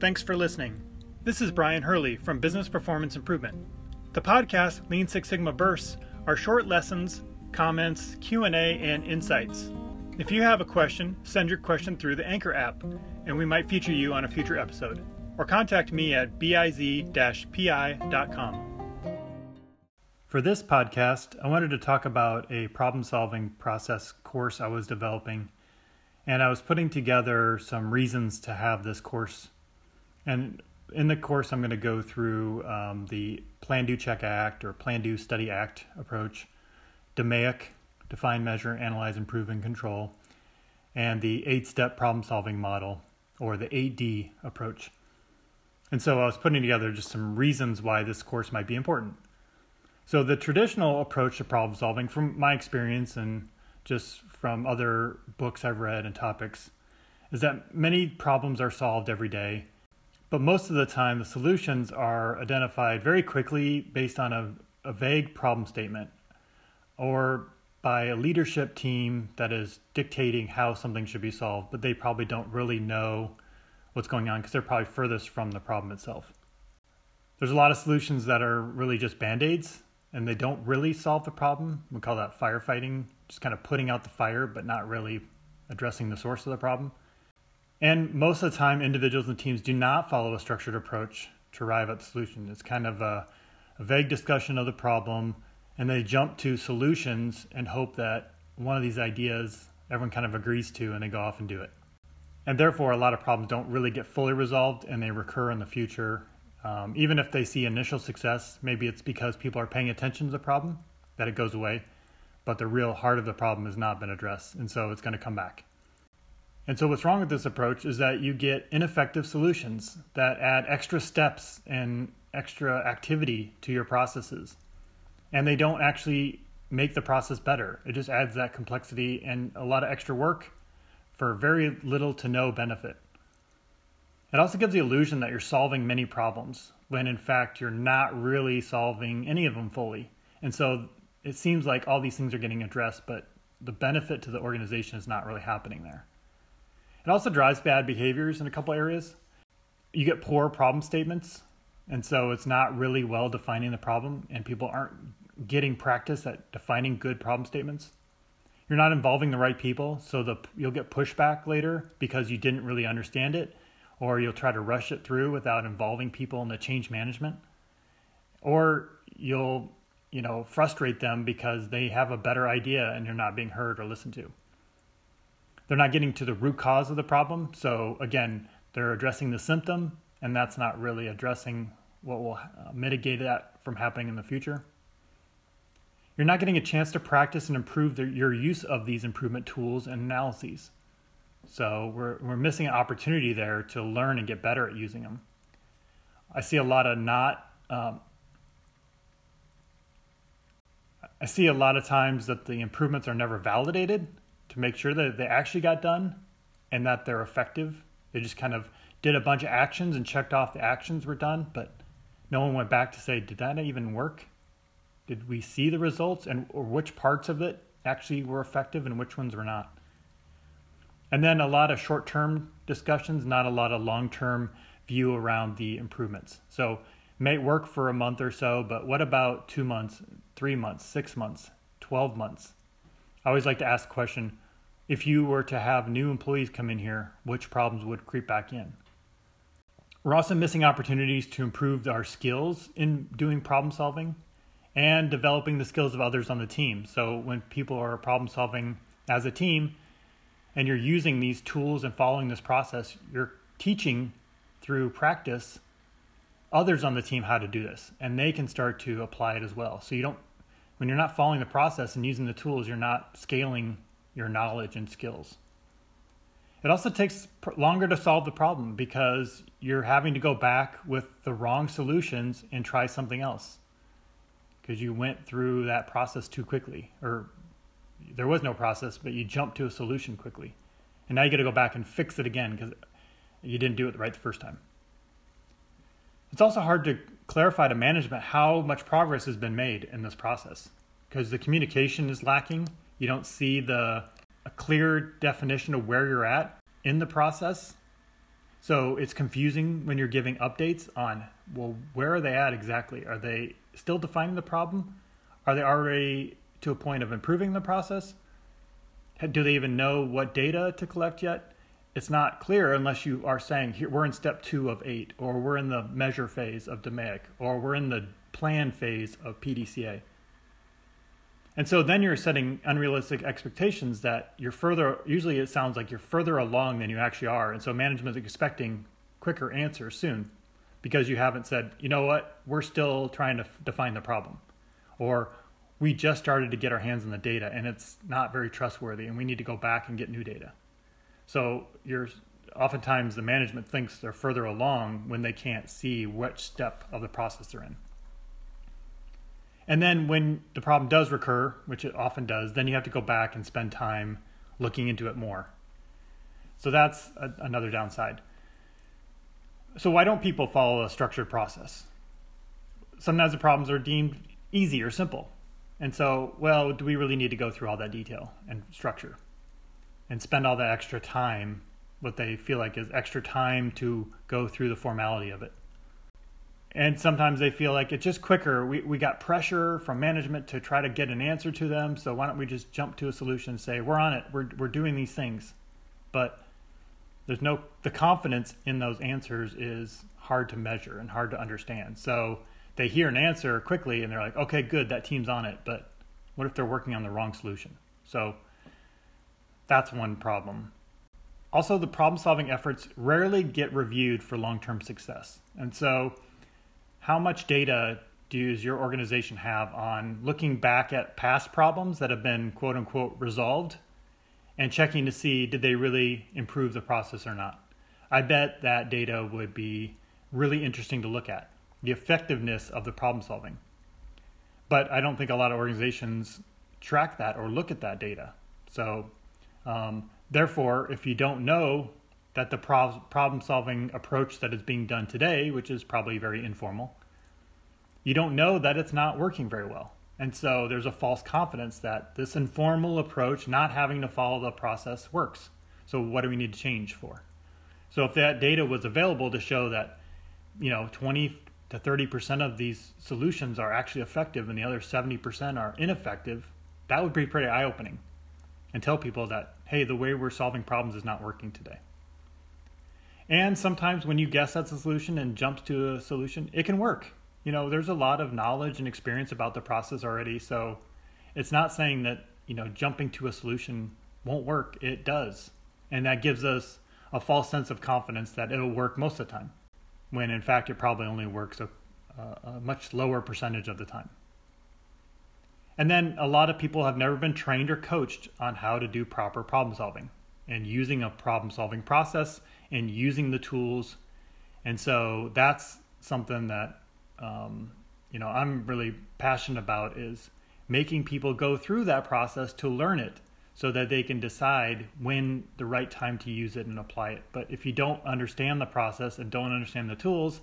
Thanks for listening. This is Brian Hurley from Business Performance Improvement. The podcast Lean Six Sigma Bursts are short lessons, comments, Q&A, and insights. If you have a question, send your question through the Anchor app, and we might feature you on a future episode. Or contact me at biz-pi.com. For this podcast, I wanted to talk about a problem solving process course I was developing. And I was putting together some reasons to have this course. And in the course, I'm going to go through um, the Plan, Do, Check, Act or Plan, Do, Study, Act approach, DMAIC, Define, Measure, Analyze, Improve, and Control, and the eight step problem solving model or the 8D approach. And so I was putting together just some reasons why this course might be important. So, the traditional approach to problem solving, from my experience and just from other books I've read and topics, is that many problems are solved every day, but most of the time the solutions are identified very quickly based on a, a vague problem statement or by a leadership team that is dictating how something should be solved, but they probably don't really know what's going on because they're probably furthest from the problem itself. There's a lot of solutions that are really just band aids and they don't really solve the problem. We call that firefighting, just kind of putting out the fire, but not really addressing the source of the problem. And most of the time, individuals and teams do not follow a structured approach to arrive at the solution. It's kind of a, a vague discussion of the problem, and they jump to solutions and hope that one of these ideas everyone kind of agrees to, and they go off and do it. And therefore, a lot of problems don't really get fully resolved and they recur in the future um, even if they see initial success, maybe it's because people are paying attention to the problem that it goes away, but the real heart of the problem has not been addressed, and so it's going to come back. And so, what's wrong with this approach is that you get ineffective solutions that add extra steps and extra activity to your processes. And they don't actually make the process better. It just adds that complexity and a lot of extra work for very little to no benefit. It also gives the illusion that you're solving many problems when in fact you're not really solving any of them fully. And so it seems like all these things are getting addressed, but the benefit to the organization is not really happening there. It also drives bad behaviors in a couple areas. You get poor problem statements, and so it's not really well defining the problem, and people aren't getting practice at defining good problem statements. You're not involving the right people, so the, you'll get pushback later because you didn't really understand it or you'll try to rush it through without involving people in the change management or you'll you know frustrate them because they have a better idea and you're not being heard or listened to they're not getting to the root cause of the problem. So again they're addressing the symptom and that's not really addressing what will uh, mitigate that from happening in the future. You're not getting a chance to practice and improve the, your use of these improvement tools and analyses. So we're, we're missing an opportunity there to learn and get better at using them. I see a lot of not, um, I see a lot of times that the improvements are never validated to make sure that they actually got done and that they're effective. They just kind of did a bunch of actions and checked off the actions were done, but no one went back to say, did that even work? Did we see the results and or which parts of it actually were effective and which ones were not? And then a lot of short term discussions, not a lot of long term view around the improvements. So, may work for a month or so, but what about two months, three months, six months, 12 months? I always like to ask the question if you were to have new employees come in here, which problems would creep back in? We're also missing opportunities to improve our skills in doing problem solving and developing the skills of others on the team. So, when people are problem solving as a team, and you're using these tools and following this process, you're teaching through practice others on the team how to do this and they can start to apply it as well. So you don't when you're not following the process and using the tools, you're not scaling your knowledge and skills. It also takes longer to solve the problem because you're having to go back with the wrong solutions and try something else because you went through that process too quickly or there was no process, but you jumped to a solution quickly. And now you got to go back and fix it again because you didn't do it right the first time. It's also hard to clarify to management how much progress has been made in this process because the communication is lacking. You don't see the a clear definition of where you're at in the process. So it's confusing when you're giving updates on, well, where are they at exactly? Are they still defining the problem? Are they already to a point of improving the process? Do they even know what data to collect yet? It's not clear unless you are saying, here, we're in step two of eight, or we're in the measure phase of DMAIC, or we're in the plan phase of PDCA. And so then you're setting unrealistic expectations that you're further, usually it sounds like you're further along than you actually are. And so management is expecting quicker answers soon because you haven't said, you know what, we're still trying to f- define the problem. Or we just started to get our hands on the data and it's not very trustworthy and we need to go back and get new data. So you're oftentimes the management thinks they're further along when they can't see which step of the process they're in. And then when the problem does recur, which it often does, then you have to go back and spend time looking into it more. So that's a, another downside. So why don't people follow a structured process? Sometimes the problems are deemed easy or simple. And so, well, do we really need to go through all that detail and structure and spend all that extra time, what they feel like is extra time to go through the formality of it? and sometimes they feel like it's just quicker. We, we got pressure from management to try to get an answer to them. So why don't we just jump to a solution and say, we're on it, we're, we're doing these things. But there's no, the confidence in those answers is hard to measure and hard to understand. So they hear an answer quickly and they're like, okay, good, that team's on it. But what if they're working on the wrong solution? So that's one problem. Also, the problem solving efforts rarely get reviewed for long term success. And so how much data does your organization have on looking back at past problems that have been quote unquote resolved and checking to see did they really improve the process or not? I bet that data would be really interesting to look at the effectiveness of the problem solving. But I don't think a lot of organizations track that or look at that data. So, um, therefore, if you don't know that the problem solving approach that is being done today, which is probably very informal, you don't know that it's not working very well. And so there's a false confidence that this informal approach, not having to follow the process, works. So what do we need to change for? So if that data was available to show that, you know, 20 to 30% of these solutions are actually effective and the other 70% are ineffective, that would be pretty eye opening and tell people that, hey, the way we're solving problems is not working today. And sometimes when you guess that's a solution and jump to a solution, it can work you know, there's a lot of knowledge and experience about the process already. So it's not saying that, you know, jumping to a solution won't work. It does. And that gives us a false sense of confidence that it'll work most of the time, when in fact it probably only works a, a much lower percentage of the time. And then a lot of people have never been trained or coached on how to do proper problem solving and using a problem solving process and using the tools. And so that's something that um, you know I'm really passionate about is making people go through that process to learn it so that they can decide when the right time to use it and apply it. But if you don't understand the process and don't understand the tools,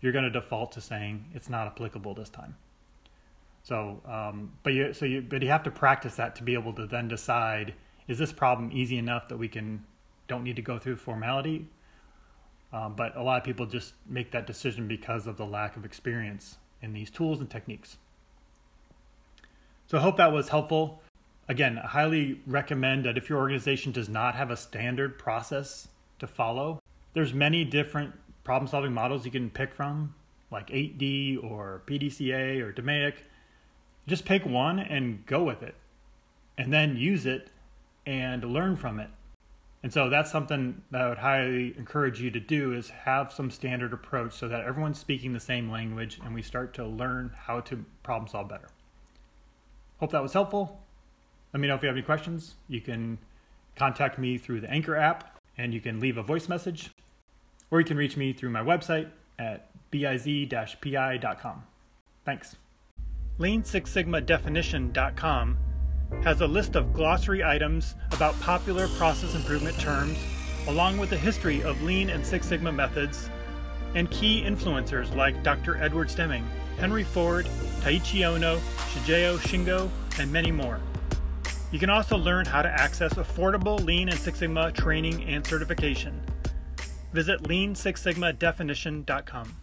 you're going to default to saying it's not applicable this time. So, um, but you so you but you have to practice that to be able to then decide is this problem easy enough that we can don't need to go through formality um, but a lot of people just make that decision because of the lack of experience in these tools and techniques. So I hope that was helpful. Again, I highly recommend that if your organization does not have a standard process to follow, there's many different problem solving models you can pick from, like 8D or PDCA or DMAIC. Just pick one and go with it, and then use it and learn from it. And so that's something that I would highly encourage you to do is have some standard approach so that everyone's speaking the same language and we start to learn how to problem solve better. Hope that was helpful. Let me know if you have any questions. You can contact me through the Anchor app and you can leave a voice message or you can reach me through my website at biz-pi.com. Thanks. Lean Six Sigma Definition.com has a list of glossary items about popular process improvement terms, along with a history of Lean and Six Sigma methods, and key influencers like Dr. Edward Deming, Henry Ford, Taiichi Ohno, Shigeo Shingo, and many more. You can also learn how to access affordable Lean and Six Sigma training and certification. visit lean6sigmadefinition.com.